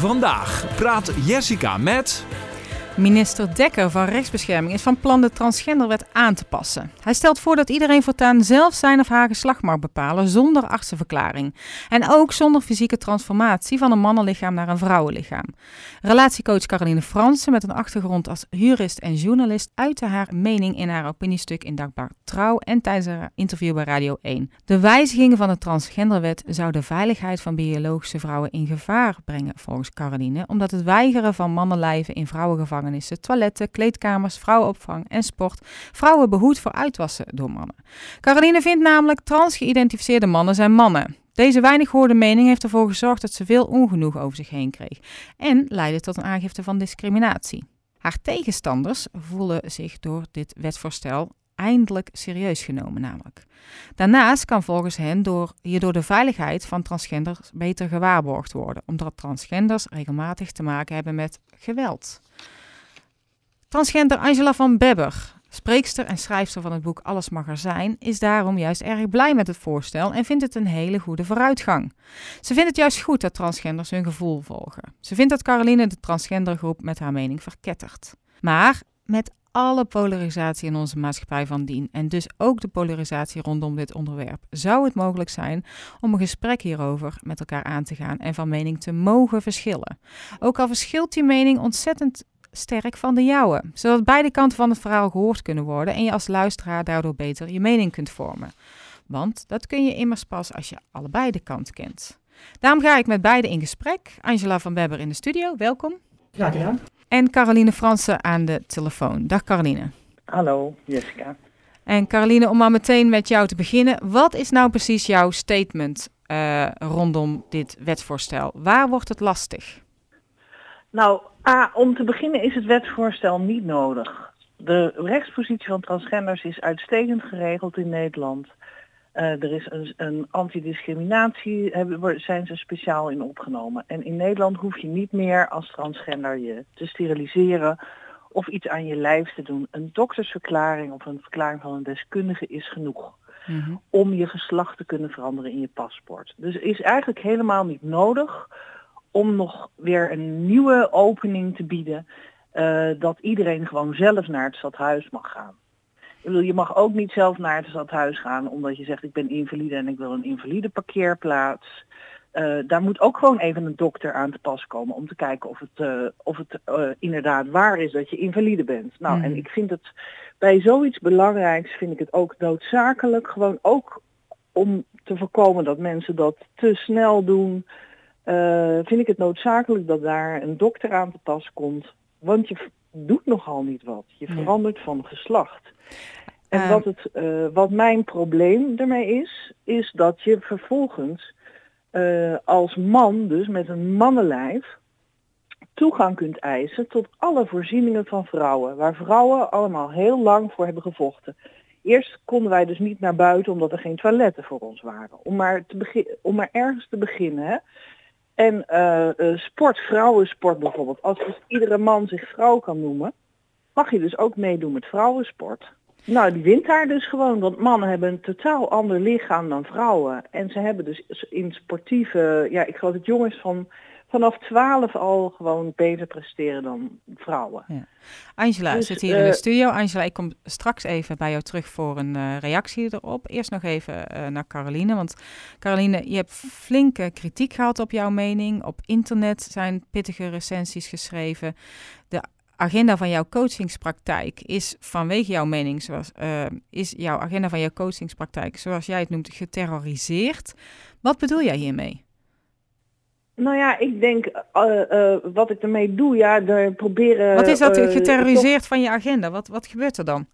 Vandaag. Praat Jessica met... Minister Dekker van Rechtsbescherming is van plan de transgenderwet aan te passen. Hij stelt voor dat iedereen voortaan zelf zijn of haar geslacht mag bepalen zonder artsenverklaring. En ook zonder fysieke transformatie van een mannenlichaam naar een vrouwenlichaam. Relatiecoach Caroline Fransen met een achtergrond als jurist en journalist uitte haar mening in haar opiniestuk in Dagblad Trouw en tijdens haar interview bij Radio 1. De wijzigingen van de transgenderwet zouden de veiligheid van biologische vrouwen in gevaar brengen volgens Caroline, omdat het weigeren van mannenlijven in vrouwengevangenissen toiletten, kleedkamers, vrouwenopvang en sport vrouwen behoedt voor uitwassen door mannen. Caroline vindt namelijk transgeïdentificeerde mannen zijn mannen. Deze weinig gehoorde mening heeft ervoor gezorgd dat ze veel ongenoeg over zich heen kreeg en leidde tot een aangifte van discriminatie. Haar tegenstanders voelen zich door dit wetsvoorstel eindelijk serieus genomen namelijk. Daarnaast kan volgens hen door, hierdoor de veiligheid van transgenders beter gewaarborgd worden, omdat transgenders regelmatig te maken hebben met geweld. Transgender Angela van Bebber, spreekster en schrijfster van het boek Alles mag er zijn, is daarom juist erg blij met het voorstel en vindt het een hele goede vooruitgang. Ze vindt het juist goed dat transgenders hun gevoel volgen. Ze vindt dat Caroline de transgendergroep met haar mening verkettert. Maar met alle polarisatie in onze maatschappij van dien en dus ook de polarisatie rondom dit onderwerp, zou het mogelijk zijn om een gesprek hierover met elkaar aan te gaan en van mening te mogen verschillen. Ook al verschilt die mening ontzettend sterk van de jouwe, zodat beide kanten van het verhaal gehoord kunnen worden en je als luisteraar daardoor beter je mening kunt vormen. Want dat kun je immers pas als je allebei de kant kent. Daarom ga ik met beide in gesprek. Angela van Webber in de studio, welkom. Graag gedaan. En Caroline Fransen aan de telefoon. Dag Caroline. Hallo Jessica. En Caroline, om maar meteen met jou te beginnen. Wat is nou precies jouw statement uh, rondom dit wetsvoorstel? Waar wordt het lastig? Nou, A, om te beginnen is het wetsvoorstel niet nodig. De rechtspositie van transgenders is uitstekend geregeld in Nederland. Uh, er is een, een antidiscriminatie, hebben, zijn ze speciaal in opgenomen. En in Nederland hoef je niet meer als transgender je te steriliseren of iets aan je lijf te doen. Een doktersverklaring of een verklaring van een deskundige is genoeg. Mm -hmm. Om je geslacht te kunnen veranderen in je paspoort. Dus is eigenlijk helemaal niet nodig om nog weer een nieuwe opening te bieden. Uh, dat iedereen gewoon zelf naar het stadhuis mag gaan. Je mag ook niet zelf naar het stadhuis gaan omdat je zegt ik ben invalide en ik wil een invalide parkeerplaats. Uh, daar moet ook gewoon even een dokter aan te pas komen om te kijken of het, uh, of het uh, inderdaad waar is dat je invalide bent. Nou, mm. en ik vind het bij zoiets belangrijks vind ik het ook noodzakelijk, gewoon ook om te voorkomen dat mensen dat te snel doen, vind ik het noodzakelijk dat daar een dokter aan te pas komt. Want je doet nogal niet wat. Je verandert ja. van geslacht. En wat, het, uh, wat mijn probleem ermee is, is dat je vervolgens uh, als man, dus met een mannenlijf, toegang kunt eisen tot alle voorzieningen van vrouwen, waar vrouwen allemaal heel lang voor hebben gevochten. Eerst konden wij dus niet naar buiten omdat er geen toiletten voor ons waren. Om maar, te begin, om maar ergens te beginnen. Hè. En uh, sport, vrouwensport bijvoorbeeld. Als dus iedere man zich vrouw kan noemen, mag je dus ook meedoen met vrouwensport. Nou, die wint daar dus gewoon, want mannen hebben een totaal ander lichaam dan vrouwen. En ze hebben dus in sportieve, ja, ik geloof dat jongens van vanaf 12 al gewoon beter presteren dan vrouwen. Ja. Angela dus, zit hier uh, in de studio. Angela, ik kom straks even bij jou terug voor een uh, reactie erop. Eerst nog even uh, naar Caroline, want Caroline, je hebt flinke kritiek gehad op jouw mening. Op internet zijn pittige recensies geschreven. De agenda van jouw coachingspraktijk is vanwege jouw mening, zoals, is jouw agenda van jouw coachingspraktijk, zoals jij het noemt, geterroriseerd. Wat bedoel jij hiermee? Nou ja, ik denk, uh, uh, wat ik ermee doe, ja, er proberen... Wat is dat geterroriseerd toch... van je agenda? Wat, wat gebeurt er dan?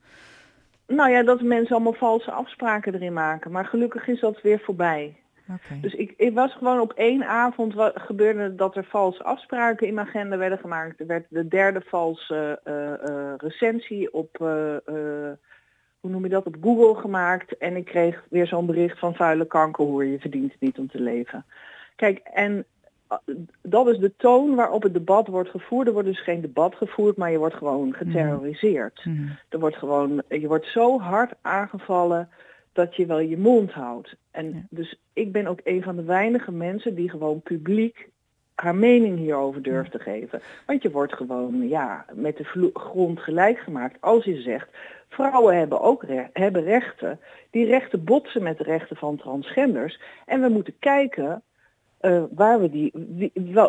Nou ja, dat mensen allemaal valse afspraken erin maken. Maar gelukkig is dat weer voorbij. Okay. Dus ik, ik, was gewoon op één avond wat, gebeurde dat er valse afspraken in mijn agenda werden gemaakt. Er werd de derde valse uh, uh, recensie op, uh, hoe noem je dat, op Google gemaakt. En ik kreeg weer zo'n bericht van vuile kankerhoer, je verdient het niet om te leven. Kijk, en dat is de toon waarop het debat wordt gevoerd. Er wordt dus geen debat gevoerd, maar je wordt gewoon geterroriseerd. Mm. Er wordt gewoon, je wordt zo hard aangevallen dat je wel je mond houdt. En ja. dus ik ben ook een van de weinige mensen die gewoon publiek haar mening hierover durft te geven. Want je wordt gewoon ja, met de grond gelijk gemaakt als je zegt, vrouwen hebben ook hebben rechten. Die rechten botsen met de rechten van transgenders. En we moeten kijken uh, waar we die,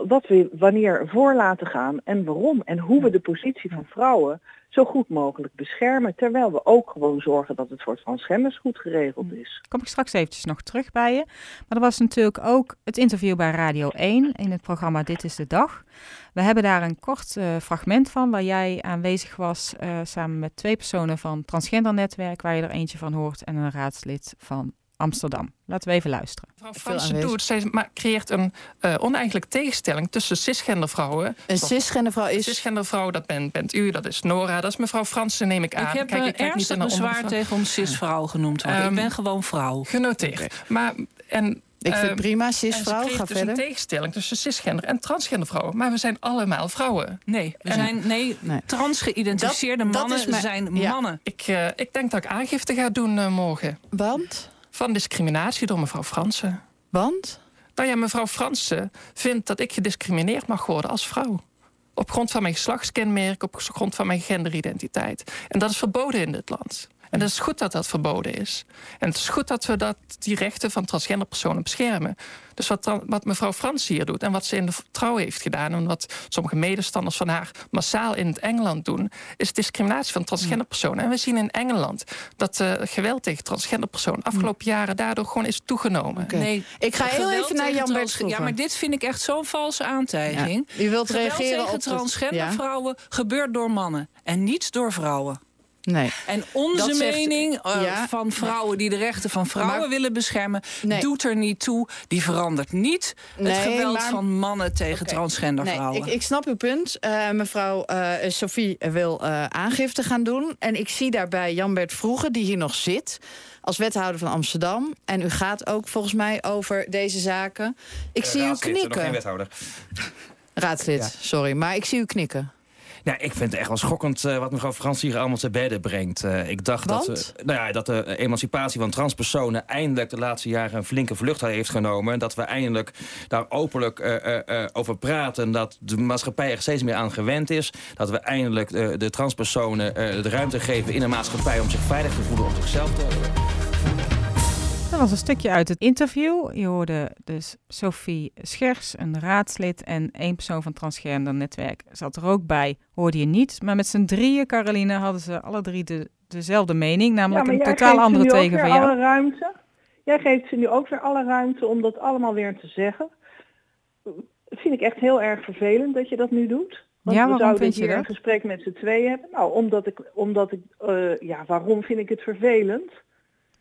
wat we wanneer voor laten gaan en waarom. En hoe we de positie van vrouwen zo goed mogelijk beschermen. Terwijl we ook gewoon zorgen dat het voor transgenders goed geregeld is. Kom ik straks eventjes nog terug bij je. Maar er was natuurlijk ook het interview bij Radio 1 in het programma Dit is de Dag. We hebben daar een kort uh, fragment van waar jij aanwezig was uh, samen met twee personen van Transgender Netwerk, waar je er eentje van hoort en een raadslid van Amsterdam. Laten we even luisteren. Mevrouw Fransen doet, zij creëert een uh, oneigenlijke tegenstelling tussen cisgender vrouwen. Een cisgender vrouw is... Een cisgender vrouw, dat bent, bent u, dat is Nora, dat is mevrouw Fransen, neem ik aan. Ik heb Kijk, ik ernstig bezwaar tegen om cisvrouw genoemd te worden. Um, ik ben gewoon vrouw. Genoteerd. Okay. Maar, en ik vind het ehm, prima, cisvrouw, ga dus verder. een tegenstelling tussen cisgender en transgender vrouwen. Maar we zijn allemaal vrouwen. Nee, we zijn nee, nee. transgeïdentificeerde mannen dat zijn ja. mannen. Ik, uh, ik denk dat ik aangifte ga doen uh, morgen. Want? Van discriminatie door mevrouw Fransen. Want? Nou ja, mevrouw Fransen vindt dat ik gediscrimineerd mag worden als vrouw. Op grond van mijn geslachtskenmerk, op grond van mijn genderidentiteit. En dat is verboden in dit land. En het is goed dat dat verboden is. En het is goed dat we dat, die rechten van transgender personen beschermen. Dus wat, wat mevrouw Frans hier doet en wat ze in de trouw heeft gedaan... en wat sommige medestanders van haar massaal in het Engeland doen... is discriminatie van transgender personen. En we zien in Engeland dat uh, geweld tegen transgender personen... afgelopen jaren daardoor gewoon is toegenomen. Okay. Nee, ik ga heel even naar Jan Bert Ja, maar dit vind ik echt zo'n valse aantijging. Ja. U wilt reageren tegen op transgender ja. vrouwen gebeurt door mannen en niet door vrouwen. Nee. En onze mening uh, van vrouwen die de rechten van vrouwen maar, willen beschermen, nee. doet er niet toe. Die verandert niet nee, het geweld maar, van mannen tegen okay. transgender nee, vrouwen. Ik, ik, snap uw punt. Uh, mevrouw uh, Sophie wil aangifte gaan doen. En ik zie daarbij Jan-Bert Vroegen, die hier nog zit als wethouder van Amsterdam. En u gaat ook volgens mij over deze zaken. Ik zie u knikken. Nog geen wethouder. Raadslid, ja. sorry. Maar ik zie u knikken. Ja, ik vind het echt wel schokkend uh, wat mevrouw Frans hier allemaal te bedden brengt. Uh, ik dacht Want? dat, uh, nou ja, dat de emancipatie van transpersonen eindelijk de laatste jaren een flinke vlucht heeft genomen. Dat we eindelijk daar openlijk over praten. Dat de maatschappij er steeds meer aan gewend is. Dat we eindelijk de transpersonen de ruimte geven in een maatschappij om zich veilig te voelen, om zichzelf te dat was een stukje uit het interview. Je hoorde dus Sophie Schers, een raadslid en één persoon van Transgender Netwerk zat er ook bij. Hoorde je niet, maar met z'n drieën, Caroline, hadden ze alle drie de, dezelfde mening, namelijk ja, een totaal andere tegen van jou. Alle ruimte. Jij geeft ze nu ook weer alle ruimte om dat allemaal weer te zeggen. Dat vind ik echt heel erg vervelend dat je dat nu doet. Want ja, we zouden hier je dat? een gesprek met z'n tweeën hebben. Nou, omdat ik, omdat ik uh, ja, waarom vind ik het vervelend?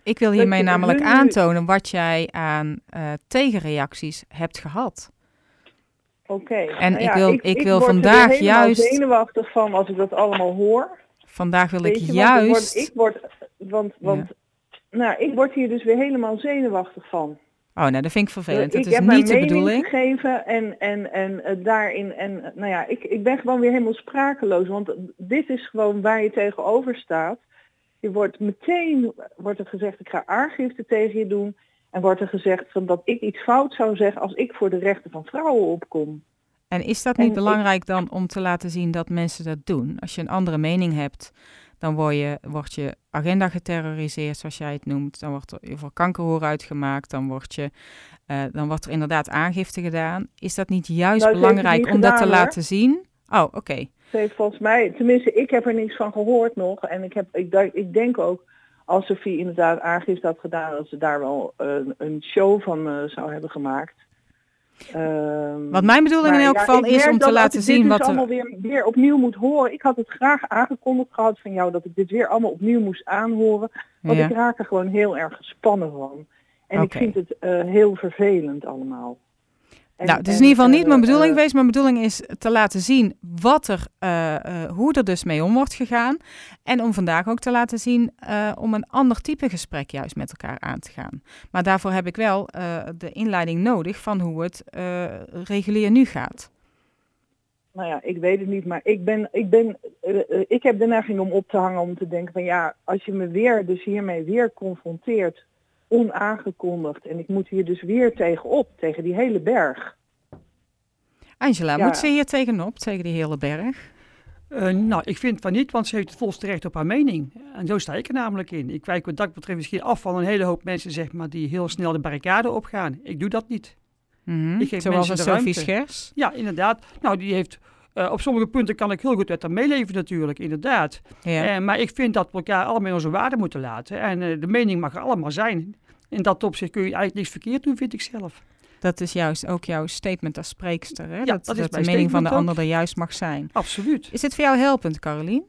Ik wil hiermee namelijk aantonen wat jij aan uh, tegenreacties hebt gehad. Oké. Okay. En nou ik wil, ik, ik, ik wil word vandaag er juist. Ik zenuwachtig van als ik dat allemaal hoor. Vandaag wil Weet ik je, juist. Want ik word, ik word want, want ja. nou, ik word hier dus weer helemaal zenuwachtig van. Oh, nou, dat vind ik vervelend. ik dat is heb niet de bedoeling. gegeven en, en, en uh, daarin, en uh, nou ja, ik, ik ben gewoon weer helemaal sprakeloos. Want dit is gewoon waar je tegenover staat. Je wordt meteen, wordt er gezegd, ik ga aangifte tegen je doen. En wordt er gezegd van dat ik iets fout zou zeggen als ik voor de rechten van vrouwen opkom. En is dat niet En belangrijk dan om te laten zien dat mensen dat doen? Als je een andere mening hebt, dan word je, wordt je agenda geterroriseerd, zoals jij het noemt. Dan wordt er voor kankerhoor uitgemaakt. Dan, wordt je, uh, dan wordt er inderdaad aangifte gedaan. Is dat niet juist Nou, belangrijk niet om dat te hoor. laten zien? Oh, oké. Ze heeft volgens mij, tenminste ik heb er niks van gehoord nog. En ik, heb, ik, ik denk ook, als Sophie inderdaad aangifte had gedaan, dat ze daar wel een, een show van eh, zou hebben gemaakt. Ehm, Wat mijn bedoeling maar in elk geval is om te laten zien dit wat dus er... allemaal weer, weer opnieuw moet horen. Ik had het graag aangekondigd gehad van jou dat ik dit weer allemaal opnieuw moest aanhoren. Want Ja. ik raak er gewoon heel erg gespannen van. En ik vind het eh, heel vervelend allemaal. En- nou, het is en, in ieder geval niet eh, mijn bedoeling eh, geweest. Mijn bedoeling is te laten zien wat er, eh, hoe er dus mee om wordt gegaan. En om vandaag ook te laten zien om een ander type gesprek juist met elkaar aan te gaan. Maar daarvoor heb ik wel de inleiding nodig van hoe het regulier nu gaat. Nou ja, ik weet het niet, maar ik ben, ik ben, ik heb de neiging om op te hangen om te denken van ja, als je me weer, dus hiermee weer confronteert, onaangekondigd, en ik moet hier dus weer tegenop, tegen die hele berg. Angela, moet ze hier tegenop, tegen die hele berg? Uh, nou, ik vind van niet, want ze heeft het volste recht op haar mening. En zo sta ik er namelijk in. Ik wijk wat dat betreft misschien af van een hele hoop mensen zeg maar, die heel snel de barricade opgaan. Ik doe dat niet. Mm -hmm. ik geef Zoals een Sophie Schers? Ja, inderdaad. Nou, die heeft... Uh, op sommige punten kan ik heel goed met haar meeleven natuurlijk, inderdaad. Ja. Uh, maar ik vind dat we elkaar allemaal onze waarde moeten laten. En uh, de mening mag er allemaal zijn. In dat opzicht kun je eigenlijk niks verkeerd doen, vind ik zelf. Dat is juist ook jouw statement als spreekster. Hè? Ja, dat, dat, dat de mening van de ander er juist mag zijn. Absoluut. Is het voor jou helpend, Carolien?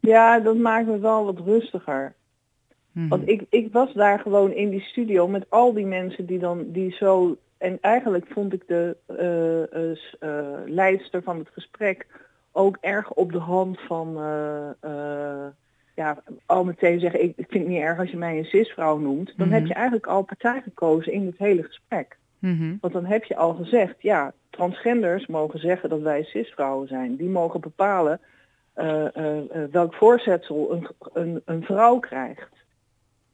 Ja, dat maakt me wel wat rustiger. Hmm. Want ik, ik was daar gewoon in die studio met al die mensen die dan die zo. En eigenlijk vond ik de uh, uh, leidster van het gesprek ook erg op de hand van ja, al meteen zeggen, ik, ik vind het niet erg als je mij een cisvrouw noemt, dan heb mhm. je eigenlijk al partij gekozen in het hele gesprek. Mhm. Want dan heb je al gezegd, ja, transgenders mogen zeggen dat wij cisvrouwen zijn. Die mogen bepalen welk voorzetsel een, een, een, vrouw krijgt.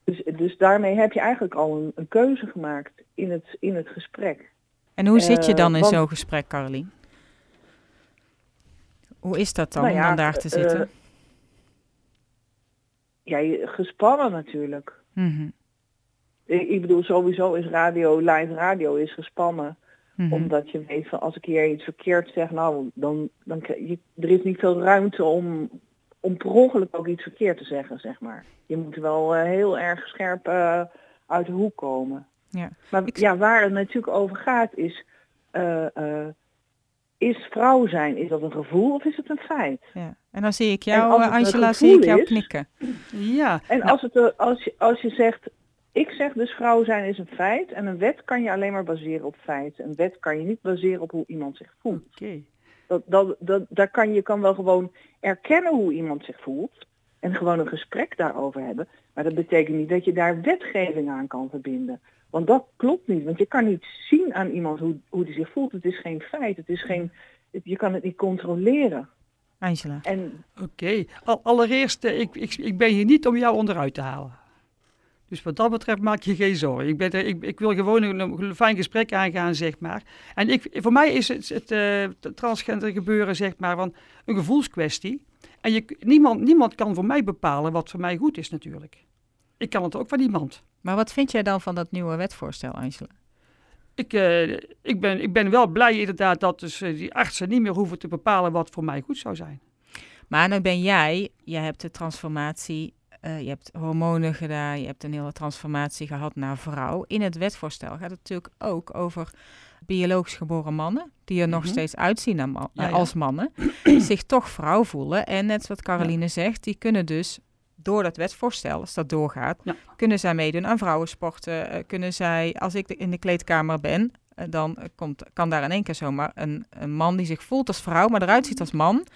Dus, dus daarmee heb je eigenlijk al een, een keuze gemaakt in het, in het gesprek. En hoe zit je dan in zo'n gesprek, Carolien? Hoe is dat dan nou ja, om dan daar te zitten? ja, gespannen natuurlijk. Mm ik, ik, bedoel, sowieso is radio, live radio is gespannen. Mhm. Omdat je weet van als ik hier iets verkeerd zeg, nou, dan, dan je, er is niet veel ruimte om, om per ongeluk ook iets verkeerd te zeggen, zeg maar. Je moet wel uh, heel erg scherp uh, uit de hoek komen. Ja. Maar ja, waar het natuurlijk over gaat is, uh, is vrouw zijn, is dat een gevoel of is het een feit? Ja. En dan zie ik jou, Angela, zie ik jou knikken. Ja. En als, het, als, je, als je zegt, ik zeg dus vrouw zijn is een feit en een wet kan je alleen maar baseren op feiten. Een wet kan je niet baseren op hoe iemand zich voelt. Oké. Dat, dat, dat, daar kan, je kan wel gewoon erkennen hoe iemand zich voelt en gewoon een gesprek daarover hebben. Maar dat betekent niet dat je daar wetgeving aan kan verbinden. Want dat klopt niet, want je kan niet zien aan iemand hoe, hoe die zich voelt. Het is geen feit, het is geen, je kan het niet controleren. Angela. Oké, allereerst, eh, ik, ik, ik ben hier niet om jou onderuit te halen. Dus wat dat betreft maak je geen zorgen. Ik, ben er, ik, ik wil gewoon een, fijn gesprek aangaan, zeg maar. En ik, voor mij is het, het uh, transgender gebeuren, zeg maar, van een gevoelskwestie. En je, niemand, niemand kan voor mij bepalen wat voor mij goed is, natuurlijk. Ik kan het ook van niemand. Maar wat vind jij dan van dat nieuwe wetvoorstel, Angela? Ik, uh, ik, ben, ik ben wel blij inderdaad dat dus, uh, die artsen niet meer hoeven te bepalen wat voor mij goed zou zijn. Maar nu ben jij, je hebt de transformatie, uh, je hebt hormonen gedaan, je hebt een hele transformatie gehad naar vrouw. In het wetvoorstel gaat het natuurlijk ook over biologisch geboren mannen, die er nog mm -hmm. steeds uitzien ja, ja. als mannen, zich toch vrouw voelen. En net wat Caroline ja. zegt, die kunnen dus door dat wetsvoorstel, als dat doorgaat, kunnen zij meedoen aan vrouwensporten. Uh, kunnen zij, als ik de, in de kleedkamer ben, uh, dan komt, kan daar in één keer zomaar een, een man die zich voelt als vrouw, maar eruit ziet als man,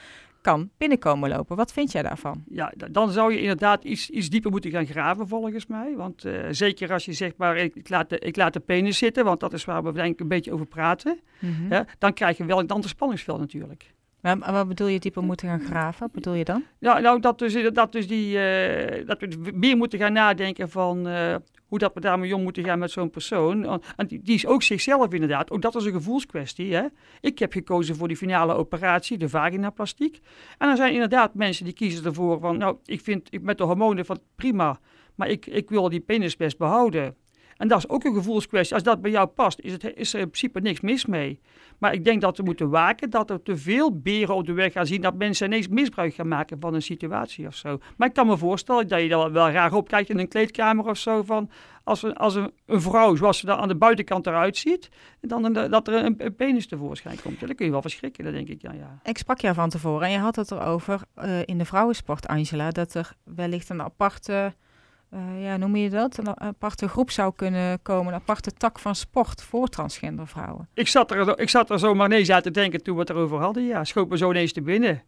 kan binnenkomen lopen. Wat vind jij daarvan? Ja, dan zou je inderdaad iets, iets dieper moeten gaan graven, volgens mij. Want uh, zeker als je zegt, maar ik, ik, laat de, ik laat de penis zitten, want dat is waar we denk ik een beetje over praten. Mm -hmm. ja, dan krijg je wel een ander spanningsveld natuurlijk. Maar, wat bedoel je dieper moeten gaan graven? Wat bedoel je dan? Ja, nou, dat, dus, dat, dus die, uh, dat we meer moeten gaan nadenken van uh, hoe dat we daarmee om moeten gaan met zo'n persoon. En die, is ook zichzelf inderdaad. Ook dat is een gevoelskwestie. Hè? Ik heb gekozen voor die finale operatie, de vaginaplastiek. En er zijn inderdaad mensen die kiezen ervoor van, nou, ik vind ik, met de hormonen van prima, maar ik, ik wil die penis best behouden. En dat is ook een gevoelskwestie. Als dat bij jou past, is, het, is er in principe niks mis mee. Maar ik denk dat we moeten waken dat er te veel beren op de weg gaan zien. Dat mensen ineens misbruik gaan maken van een situatie of zo. Maar ik kan me voorstellen dat je daar wel raar op kijkt in een kleedkamer of zo. Van als, een, als een, vrouw, zoals ze er aan de buitenkant eruit ziet. Dan dat er een, penis tevoorschijn komt. Dan kun je wel verschrikken, dat denk ik. Ja, ja. Ik sprak jou van tevoren en je had het erover uh, in de vrouwensport, Angela. Dat er wellicht een aparte uh, ja, noem je dat? Een aparte groep zou kunnen komen, een aparte tak van sport voor transgender vrouwen. Ik zat er, ik zat er zo maar ineens aan te denken toen we het erover hadden. Ja, schoot me zo ineens te binnen.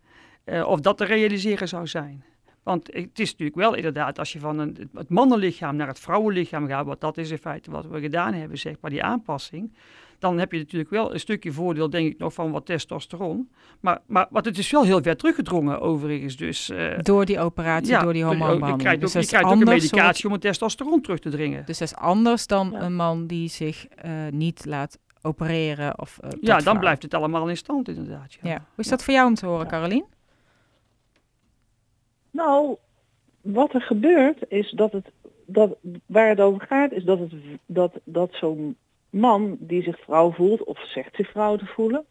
Uh, of dat te realiseren zou zijn. Want het is natuurlijk wel inderdaad, als je van een, het mannenlichaam naar het vrouwenlichaam gaat, wat dat is in feite wat we gedaan hebben, zeg maar, die aanpassing dan heb je natuurlijk wel een stukje voordeel, denk ik nog, van wat testosteron. Maar, maar wat het is wel heel ver teruggedrongen, overigens. Dus, uh, door die operatie, ja, door die hormoonbehandeling. Je krijgt ook, dus je krijgt ook een medicatie soort... om het testosteron terug te dringen. Dus dat is anders dan ja. een man die zich uh, niet laat opereren. Of, ja, dan blijft het allemaal in stand inderdaad. Ja. Hoe is dat voor jou om te horen, Carolien? Nou, wat er gebeurt is dat het, dat, waar het over gaat, is dat, het, dat, dat zo'n man die zich vrouw voelt, of zegt zich vrouw te voelen,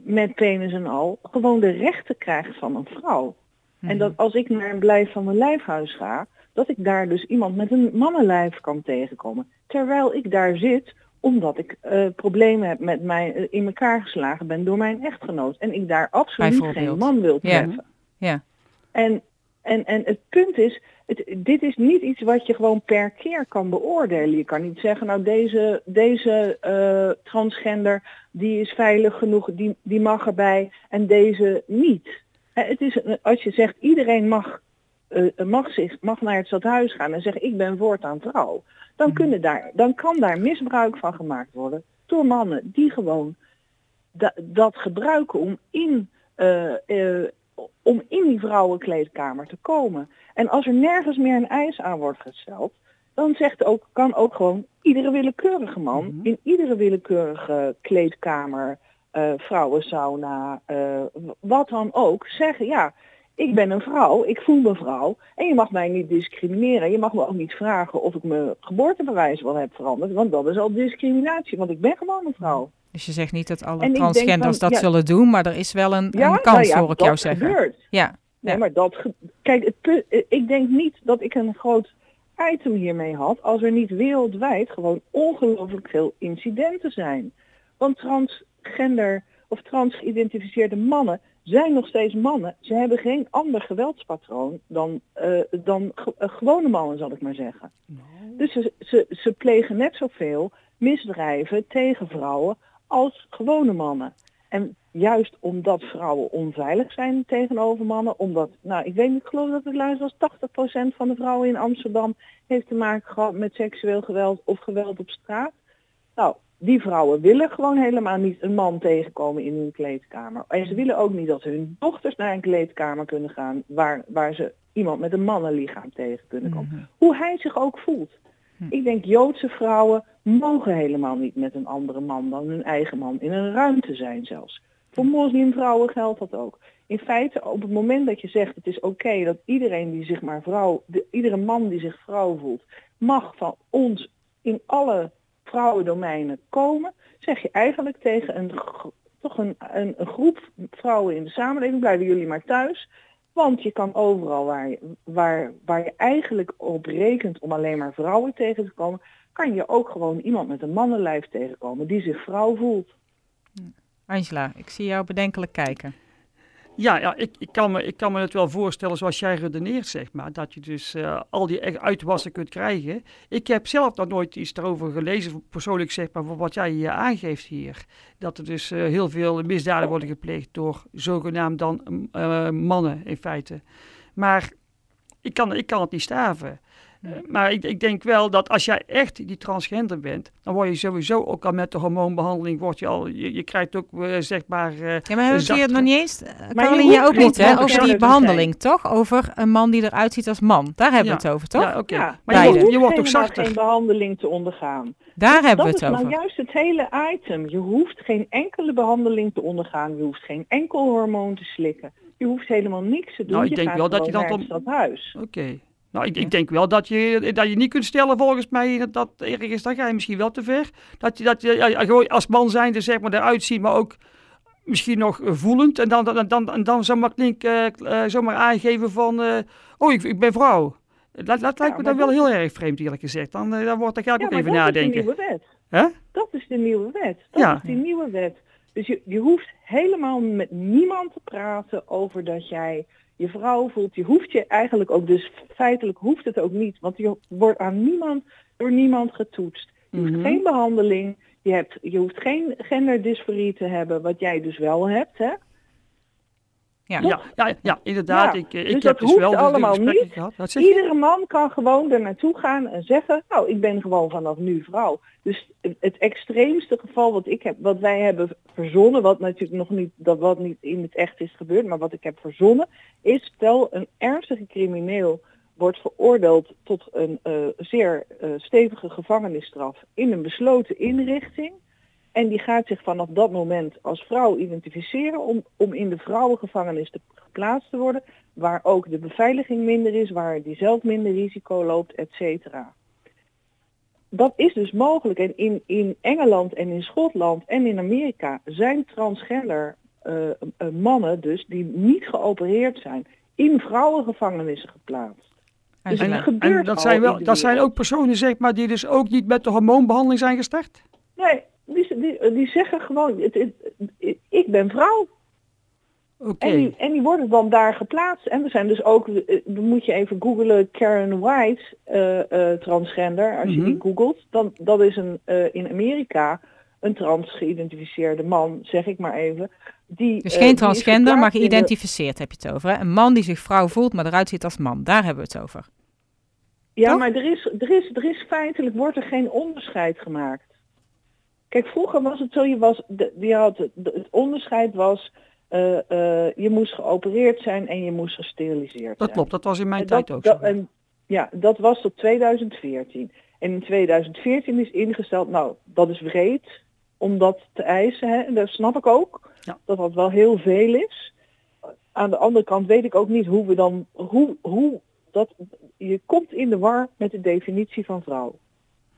met penis en al, gewoon de rechten krijgt van een vrouw. En mhm. dat als ik naar een blijf van mijn lijfhuis ga, dat ik daar dus iemand met een mannenlijf kan tegenkomen. Terwijl ik daar zit omdat ik uh, problemen heb met mij uh, in elkaar geslagen ben door mijn echtgenoot. En ik daar absoluut geen man wil treffen. Ja. En, en, en het punt is, het, dit is niet iets wat je gewoon per keer kan beoordelen. Je kan niet zeggen, nou deze, deze uh, transgender die is veilig genoeg, die, die mag erbij en deze niet. Het is, als je zegt iedereen mag, uh, mag, zich, mag naar het stadhuis gaan en zegt ik ben voortaan vrouw, dan, mhm. kunnen daar, dan kan daar misbruik van gemaakt worden door mannen die gewoon da, dat gebruiken om in, uh, om in die vrouwenkleedkamer te komen. En als er nergens meer een eis aan wordt gesteld, dan zegt ook, kan ook gewoon iedere willekeurige man mhm. in iedere willekeurige kleedkamer uh, vrouwensauna, uh, wat dan ook, zeggen ja, ik ben een vrouw, ik voel me vrouw en je mag mij niet discrimineren. Je mag me ook niet vragen of ik mijn geboortebewijs wel heb veranderd, want dat is al discriminatie, want ik ben gewoon een vrouw. Dus je zegt niet dat alle transgenders dat zullen doen, maar er is wel een, ja, een kans, nou hoor ik jou zeggen. Gebeurt. Ja, Nee, maar dat, kijk, het, ik denk niet dat ik een groot item hiermee had als er niet wereldwijd gewoon ongelooflijk veel incidenten zijn. Want trans gender of transgeïdentificeerde mannen zijn nog steeds mannen. Ze hebben geen ander geweldspatroon dan, uh, dan uh, gewone mannen, zal ik maar zeggen. Dus ze, ze, ze plegen net zoveel misdrijven tegen vrouwen als gewone mannen. En juist omdat vrouwen onveilig zijn tegenover mannen, omdat, nou ik weet niet, ik geloof dat het luister was 80% van de vrouwen in Amsterdam heeft te maken gehad met seksueel geweld of geweld op straat. Nou, die vrouwen willen gewoon helemaal niet een man tegenkomen in hun kleedkamer. En ze willen ook niet dat hun dochters naar een kleedkamer kunnen gaan waar, waar ze iemand met een mannenlichaam tegen kunnen komen. Mhm. Hoe hij zich ook voelt. Hm. Ik denk Joodse vrouwen mogen helemaal niet met een andere man dan hun eigen man in een ruimte zijn zelfs. Voor moslimvrouwen geldt dat ook. In feite, op het moment dat je zegt het is oké dat iedereen die zich maar vrouw, de, iedere man die zich vrouw voelt, mag van ons in alle vrouwendomeinen komen, zeg je eigenlijk tegen een, toch een, een, een, groep vrouwen in de samenleving, blijven jullie maar thuis. Want je kan overal waar je, waar, waar je eigenlijk op rekent om alleen maar vrouwen tegen te komen, kan je ook gewoon iemand met een mannenlijf tegenkomen die zich vrouw voelt. Angela, ik zie jou bedenkelijk kijken. Ja, ja ik, ik, kan me, ik kan me het wel voorstellen zoals jij redeneert, zeg maar. Dat je dus uh, al die uitwassen kunt krijgen. Ik heb zelf nog nooit iets erover gelezen, persoonlijk zeg maar, wat jij hier aangeeft hier. Dat er dus uh, heel veel misdaden worden gepleegd door zogenaamd dan uh, mannen in feite. Maar ik kan, ik kan het niet staven. Uh, maar ik, ik, denk wel dat als jij echt die transgender bent, dan word je sowieso ook al met de hormoonbehandeling, word je al, je, je krijgt ook uh, zeg maar. Uh, ja, maar hebben we het nog niet eens? Caroline, jij ook niet, hè? Over die behandeling, toch? Over een man die eruit ziet als man. Daar hebben we het over, toch? Ja, oké. Okay. Ja, maar je, je wordt ook zachter. geen behandeling te ondergaan. Daar hebben we het over. Dat is nou juist het hele item. Je hoeft geen enkele behandeling te ondergaan. Je hoeft geen enkel hormoon te slikken. Je hoeft helemaal niks te doen. Nou, ik je denk wel dat je dan dat huis. Nou, ik, ik, denk wel dat je, dat je niet kunt stellen volgens mij dat, dat ergens, dan ga je misschien wel te ver. Dat je, dat je ja, gewoon als man zijnde zeg maar eruit ziet, maar ook misschien nog voelend. En dan, dan, dan, dan, dan zomaar, klink, uh, zomaar aangeven van, uh, oh ik, ik ben vrouw. Dat, dat lijkt me dan wel heel erg vreemd eerlijk gezegd. Dan, dan, wordt, dan ga ik ook even nadenken. Dat is de nieuwe wet. Huh? Dat is de nieuwe wet. Dat is die nieuwe wet. Dus je, je hoeft helemaal met niemand te praten over dat jij je vrouw voelt. Je hoeft je eigenlijk ook, dus feitelijk hoeft het ook niet. Want je wordt aan niemand, door niemand getoetst. Je hoeft mhm. geen behandeling. Je, hebt, je hoeft geen genderdysforie te hebben, wat jij dus wel hebt. Hè? Ja, ja, ja, ja inderdaad. Ik, ik dus heb dat dus wel allemaal niet. Gehad. Iedere man kan gewoon er naartoe gaan en zeggen, nou, ik ben gewoon vanaf nu vrouw. Dus het extreemste geval wat ik heb, wat wij hebben verzonnen, wat natuurlijk nog niet, dat wat niet in het echt is gebeurd, maar wat ik heb verzonnen, is stel een ernstige crimineel wordt veroordeeld tot een uh, zeer uh, stevige gevangenisstraf in een besloten inrichting En die gaat zich vanaf dat moment als vrouw identificeren om, om in de vrouwengevangenis te, geplaatst te worden, waar ook de beveiliging minder is, waar die zelf minder risico loopt, et cetera. Dat is dus mogelijk. En in, in Engeland en in Schotland en in Amerika zijn transgender uh, uh, mannen dus die niet geopereerd zijn in vrouwengevangenissen geplaatst. Dus en, en dat, zijn wel, dat zijn ook personen zeg maar, die dus ook niet met de hormoonbehandeling zijn gestart? Nee, die, die, die zeggen gewoon, het, het, ik ben vrouw. Okay. En, die, en die worden dan daar geplaatst. En er zijn dus ook, eh, dan moet je even googlen, Karen White, uh, uh, transgender. Als je mm -hmm. die googelt, dan dat is een, in Amerika een trans geïdentificeerde man, zeg ik maar even. Die, dus geen transgender, maar geïdentificeerd heb je het over. Hè? Een man die zich vrouw voelt, maar eruit ziet als man. Daar hebben we het over. Ja, Toch? maar er is, er, is, er is feitelijk, wordt er geen onderscheid gemaakt. Kijk, vroeger was het zo, je, was, de, je had, het, onderscheid was, uh, uh, je moest geopereerd zijn en je moest gesteriliseerd zijn. Dat klopt, dat was in mijn en tijd dat, ook dat, en, ja, dat was tot 2014. En in 2014 is ingesteld, nou, dat is wreed om dat te eisen. Hè? En dat snap ik ook, ja. dat dat wel heel veel is. Aan de andere kant weet ik ook niet hoe we dan, hoe, hoe dat, je komt in de war met de definitie van vrouw.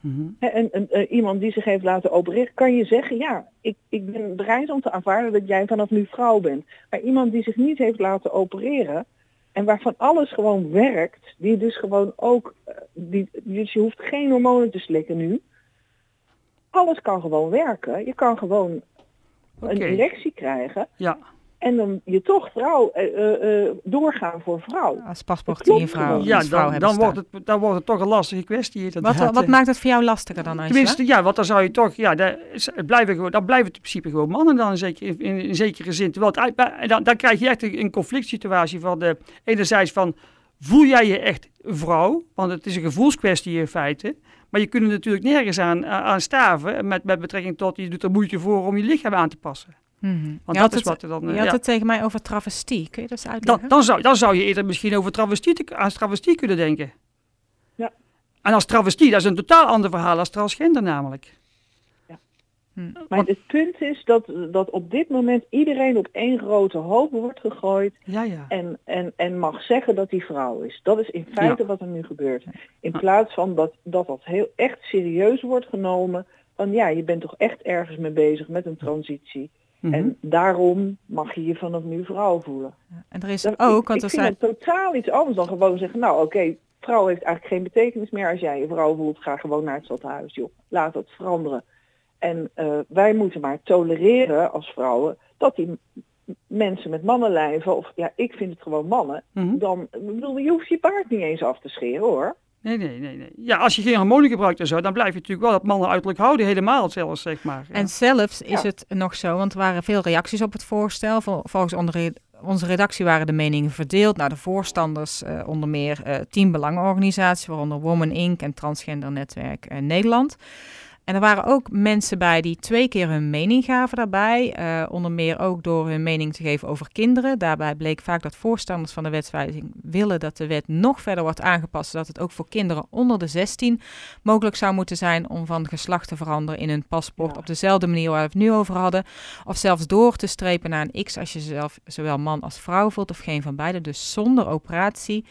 -hmm. En, en, iemand die zich heeft laten opereren, kan je zeggen, ja, ik, ik ben bereid om te aanvaarden dat jij vanaf nu vrouw bent. Maar iemand die zich niet heeft laten opereren en waarvan alles gewoon werkt, die dus gewoon ook, die, dus je hoeft geen hormonen te slikken nu. Alles kan gewoon werken. Je kan gewoon okay. een erectie krijgen. Ja. En dan je toch vrouw uh, uh, doorgaan voor vrouw. Als paspoort in je vrouw. Ja, vrouw dan, dan, wordt het, dan wordt het toch een lastige kwestie. Wat, wat maakt het voor jou lastiger dan? Tenminste, ja, want dan zou je toch, ja, dan blijven, gewoon, dan blijven het in principe gewoon mannen dan in, zekere, in, in, in zekere zin. Terwijl het, dan, dan krijg je echt een, een conflict situatie van de, enerzijds van, voel jij je echt vrouw? Want het is een gevoelskwestie in feite. Maar je kunt er natuurlijk nergens aan, aan staven met, met betrekking tot, je doet er moeite voor om je lichaam aan te passen. Mm -hmm. Want je dat is het, wat er dan... Je uh, had ja. het tegen mij over travestie. Kun je dat eens uitleggen? Dan, dan, zou, dan zou je eerder misschien over travestie, aan travestie kunnen denken. Ja. En als travestie, dat is een totaal ander verhaal als transgender namelijk. Ja. Hm. Maar het punt is dat, dat op dit moment iedereen op één grote hoop wordt gegooid. Ja, ja. En, en, en mag zeggen dat hij vrouw is. Dat is in feite Ja. wat er nu gebeurt. In plaats van dat dat, dat heel echt serieus wordt genomen. Van ja, je bent toch echt ergens mee bezig met een transitie. Mhm. En daarom mag je je vanaf nu vrouw voelen. Ja, En er is Dat- ook, ik, want ik vind zijn... het totaal iets anders dan gewoon zeggen, nou oké, vrouw heeft eigenlijk geen betekenis meer. Als jij je vrouw voelt, ga gewoon naar het stadhuis, joh. Laat dat veranderen. En eh, wij moeten maar tolereren als vrouwen dat die mensen met mannenlijven, of ja, ik vind het gewoon mannen, Mhm. dan, ik bedoel, je hoeft je paard niet eens af te scheren hoor. Nee, nee, nee, nee. Ja, als je geen hormonen gebruikt en zo, dan blijf je natuurlijk wel het mannen uiterlijk houden, helemaal zelfs, zeg maar. Ja. En zelfs is Ja. het nog zo, want er waren veel reacties op het voorstel. Vol- Volgens onze, onze redactie waren de meningen verdeeld naar de voorstanders, eh, onder meer eh tien belangenorganisaties, waaronder Woman Inc. en Transgender Netwerk eh, Nederland. En er waren ook mensen bij die twee keer hun mening gaven daarbij. eh, onder meer ook door hun mening te geven over kinderen. Daarbij bleek vaak dat voorstanders van de wetswijziging willen dat de wet nog verder wordt aangepast. Zodat het ook voor kinderen onder de 16 mogelijk zou moeten zijn om van geslacht te veranderen in hun paspoort. Ja. Op dezelfde manier waar we het nu over hadden. Of zelfs door te strepen naar een X als je zelf zowel man als vrouw voelt of geen van beide. Dus zonder operatie.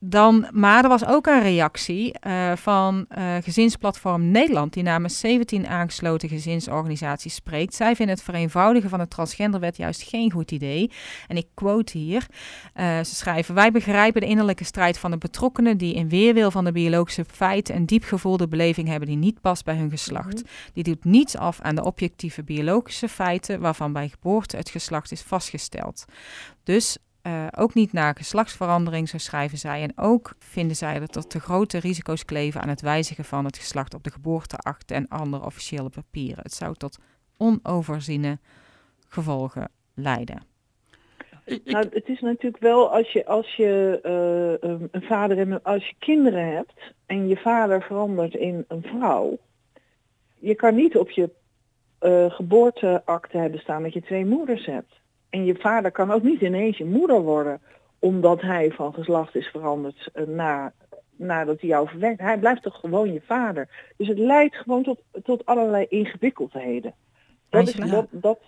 Dan, maar er was ook een reactie eh, van eh, Gezinsplatform Nederland, die namens 17 aangesloten gezinsorganisaties spreekt. Zij vinden het vereenvoudigen van de transgenderwet juist geen goed idee. En ik quote hier, eh, ze schrijven, wij begrijpen de innerlijke strijd van de betrokkenen die in weerwil van de biologische feiten een diep gevoelde beleving hebben die niet past bij hun geslacht. Die doet niets af aan de objectieve biologische feiten waarvan bij geboorte het geslacht is vastgesteld. Dus eh, ook niet naar geslachtsverandering, zo schrijven zij. En ook vinden zij dat er te grote risico's kleven aan het wijzigen van het geslacht op de geboorteakte en andere officiële papieren. Het zou tot onoverziene gevolgen leiden. Nou, het is natuurlijk wel als je, als je eh, een- vader en als je kinderen hebt en je vader verandert in een vrouw, je kan niet op je eh, geboorteakte hebben staan dat je twee moeders hebt. En je vader kan ook niet ineens je moeder worden omdat hij van geslacht is veranderd eh, na nadat hij jou verwerkt. Hij blijft toch gewoon je vader. Dus het leidt gewoon tot, tot allerlei ingewikkeldheden. Dat is, dat, dat,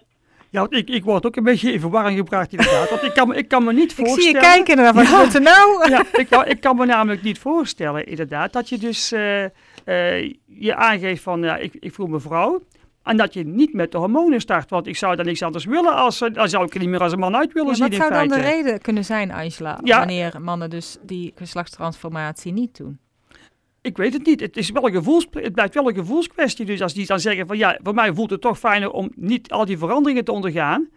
ja, want ik, ik word ook een beetje in verwarring gebracht inderdaad. Want ik kan, ik kan me niet voorstellen... Ik zie je kijken naar wat ja, er nou? Ja, ik, ik kan me namelijk niet voorstellen inderdaad dat je dus uh, uh, je aangeeft van ja, ik, ik voel me vrouw. En dat je niet met de hormonen start. Want ik zou dan niks anders willen als... Dan zou ik er niet meer als een man uit willen ja, zien Wat zou dan de reden kunnen zijn, Angela? Wanneer mannen dus die geslachtstransformatie niet doen? Ik weet het niet. Het, is wel een gevoels, het blijft wel een gevoelskwestie. Dus als die dan zeggen van ja, voor mij voelt het toch fijner om niet al die veranderingen te ondergaan.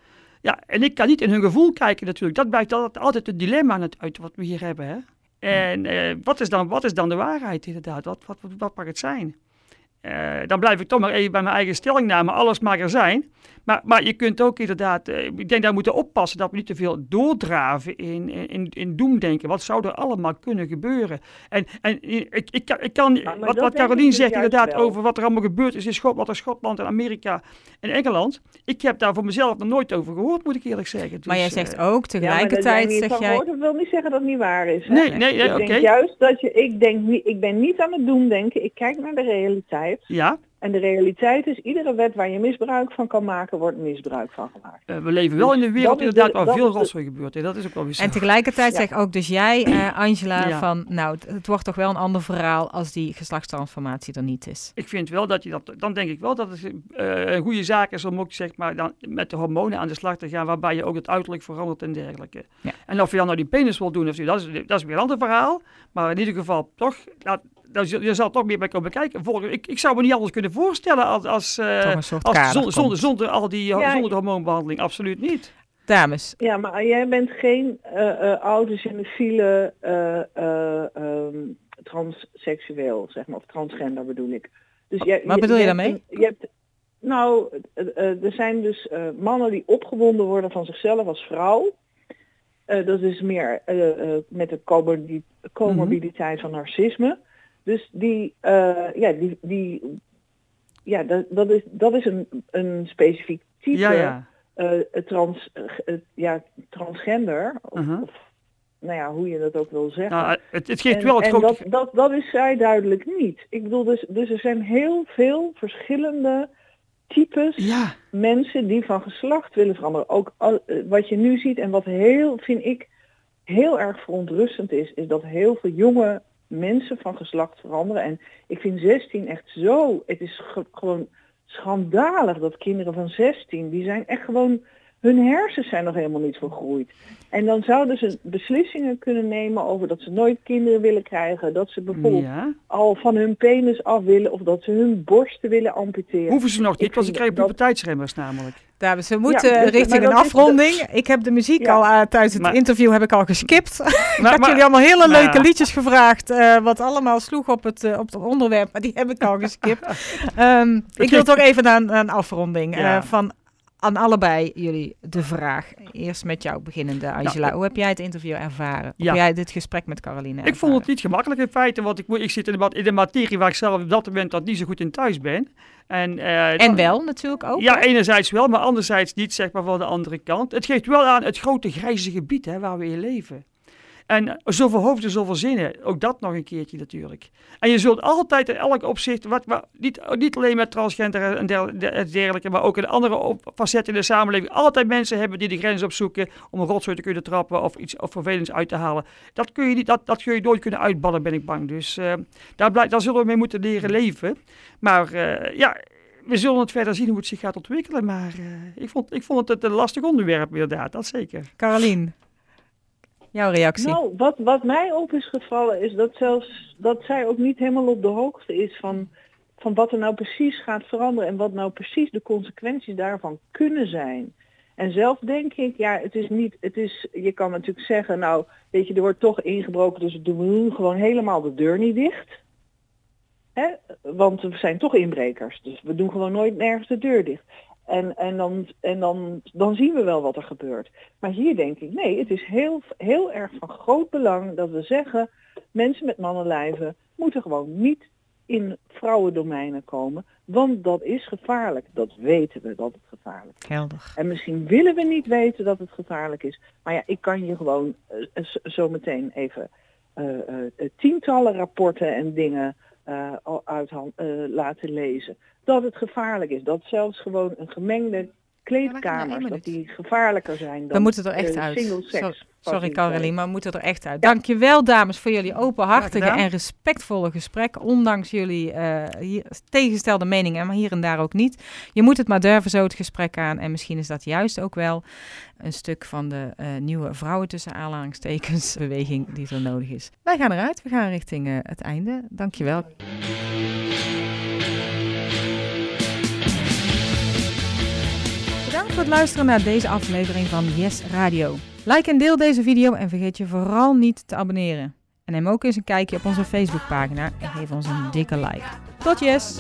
Ja, en ik kan niet in hun gevoel kijken natuurlijk. Dat blijft altijd het dilemma uit wat we hier hebben. Hè? En eh, wat, is dan, wat is dan de waarheid inderdaad? Wat, wat, wat mag het zijn? Uh, dan blijf ik toch maar even bij mijn eigen stellingname. Alles mag er zijn. Maar, maar je kunt ook inderdaad, uh, ik denk dat we moeten oppassen dat we niet te veel doordraven in, in, in doemdenken. Wat zou er allemaal kunnen gebeuren? En, en ik, ik, kan, ik kan wat, wat Carolien dus zegt inderdaad over wat er allemaal gebeurd is in Schotland, wat Schotland en Amerika en Engeland. Ik heb daar voor mezelf nog nooit over gehoord, moet ik eerlijk zeggen. Dus, maar jij dus, zegt uh, ook tegelijkertijd, ja, zeg jij... Gehoord, dat wil niet zeggen dat het niet waar is. Hè? Nee, nee, nee oké. Okay. juist dat je, ik denk niet, ik ben niet aan het doemdenken, ik kijk naar de realiteit. Ja. En de realiteit is, iedere wet waar je misbruik van kan maken, wordt misbruik van gemaakt. Uh, we leven wel in een wereld dus inderdaad waar veel rotzooi gebeurt. Dat is ook wel weer En tegelijkertijd ja. zeg ook dus jij, uh, Angela, ja. van nou, het wordt toch wel een ander verhaal als die geslachtstransformatie er niet is. Ik vind wel dat je dat, dan denk ik wel dat het uh, een goede zaak is om ook zeg maar dan met de hormonen aan de slag te gaan, waarbij je ook het uiterlijk verandert en dergelijke. Ja. En of je dan nou die penis wil doen of niet, dat is, dat is weer een ander verhaal. Maar in ieder geval toch, laat, nou, je zal toch meer bij komen kijken. Volgens, ik, ik zou me niet anders kunnen voorstellen als, als, uh, als zonder, zonder, zonder, al die ja, zonder de hormoonbehandeling. Absoluut niet. Dames. Ja, maar jij bent geen uh, uh, autogenofiele uh, um, transseksueel, zeg maar, of transgender bedoel ik. Dus jij, Wat bedoel je, je daarmee? Je hebt, nou, er zijn dus mannen die opgewonden worden van zichzelf als vrouw. dat is meer met de comorbiditeit van narcisme. Dus die, uh, ja, die, die, ja, dat, dat is, dat is een, een specifiek type ja, ja. Uh, trans, uh, ja, transgender. Of, uh -huh. of, nou ja, hoe je dat ook wil zeggen. Nou, het, het geeft en, wel het en dat, dat, dat is zij duidelijk niet. Ik bedoel, dus, dus er zijn heel veel verschillende types ja. mensen die van geslacht willen veranderen. Ook al, wat je nu ziet en wat heel, vind ik, heel erg verontrustend is, is dat heel veel jonge mensen van geslacht veranderen. En ik vind 16 echt zo, het is gewoon schandalig dat kinderen van 16, die zijn echt gewoon, hun hersens zijn nog helemaal niet vergroeid. En dan zouden ze beslissingen kunnen nemen over dat ze nooit kinderen willen krijgen. Dat ze bijvoorbeeld ja. al van hun penis af willen of dat ze hun borsten willen amputeren. Hoeven ze nog niet, want ze krijgen puberteitsremmers namelijk. Dames, we moeten ja, dus, richting een afronding. De... Ik heb de muziek ja. al uh, tijdens het maar, interview heb ik al geskipt. Maar, ik had maar, jullie allemaal hele leuke liedjes gevraagd, uh, wat allemaal sloeg op het, uh, op het onderwerp, maar die heb ik al geskipt. um, ik wil toch even naar een, een afronding van aan allebei jullie de vraag. Eerst met jou beginnende, Angela. Ja. Hoe heb jij het interview ervaren? Ja. Hoe heb jij dit gesprek met Caroline ervaren? Ik vond het niet gemakkelijk in feite, want ik, ik zit in de, in de materie waar ik zelf op dat moment dat niet zo goed in thuis ben. En, uh, en wel natuurlijk ook. Ja, enerzijds wel, maar anderzijds niet zeg maar van de andere kant. Het geeft wel aan het grote grijze gebied hè, waar we in leven. En zoveel hoofden, zoveel zinnen. Ook dat nog een keertje natuurlijk. En je zult altijd in elk opzicht, wat, niet, niet alleen met transgender en dergelijke, maar ook in andere facetten in de samenleving, altijd mensen hebben die de grens opzoeken om een rotzooi te kunnen trappen of iets of vervelends uit te halen. Dat kun je, niet, dat, dat kun je nooit kunnen uitballen, ben ik bang. Dus uh, daar, blij, daar zullen we mee moeten leren leven. Maar uh, ja, we zullen het verder zien hoe het zich gaat ontwikkelen. Maar uh, ik, vond, ik vond het een lastig onderwerp inderdaad, dat zeker. Caroline. Jouw reactie? Nou, wat, wat mij op is gevallen is dat zelfs dat zij ook niet helemaal op de hoogte is van, van wat er nou precies gaat veranderen en wat nou precies de consequenties daarvan kunnen zijn. En zelf denk ik, ja, het is niet, het is, je kan natuurlijk zeggen, nou, weet je, er wordt toch ingebroken, dus we doen gewoon helemaal de deur niet dicht. Hè? Want we zijn toch inbrekers, dus we doen gewoon nooit nergens de deur dicht. En, en, dan, en dan, dan zien we wel wat er gebeurt. Maar hier denk ik, nee, het is heel, heel erg van groot belang dat we zeggen, mensen met mannenlijven moeten gewoon niet in vrouwendomeinen komen, want dat is gevaarlijk. Dat weten we dat het gevaarlijk is. Helder. En misschien willen we niet weten dat het gevaarlijk is. Maar ja, ik kan je gewoon uh, zo meteen even tientallen rapporten en dingen uit laten lezen. Dat het gevaarlijk is. Dat zelfs gewoon een gemengde kleedkamers, dat die gevaarlijker zijn dan we moeten er echt uit. single sex. Sorry Caroline, maar we moeten er echt uit. Dankjewel dames voor jullie openhartige en respectvolle gesprek. Ondanks jullie uh, hier, tegenstelde meningen, maar hier en daar ook niet. Je moet het maar durven zo het gesprek aan. En misschien is dat juist ook wel een stuk van de uh, nieuwe vrouwen tussen aanhalingstekens beweging die er nodig is. Wij gaan eruit. We gaan richting uh, het einde. Dankjewel. Voor het luisteren naar deze aflevering van Yes Radio. Like en deel deze video en vergeet je vooral niet te abonneren. En neem ook eens een kijkje op onze Facebookpagina en geef ons een dikke like. Tot yes!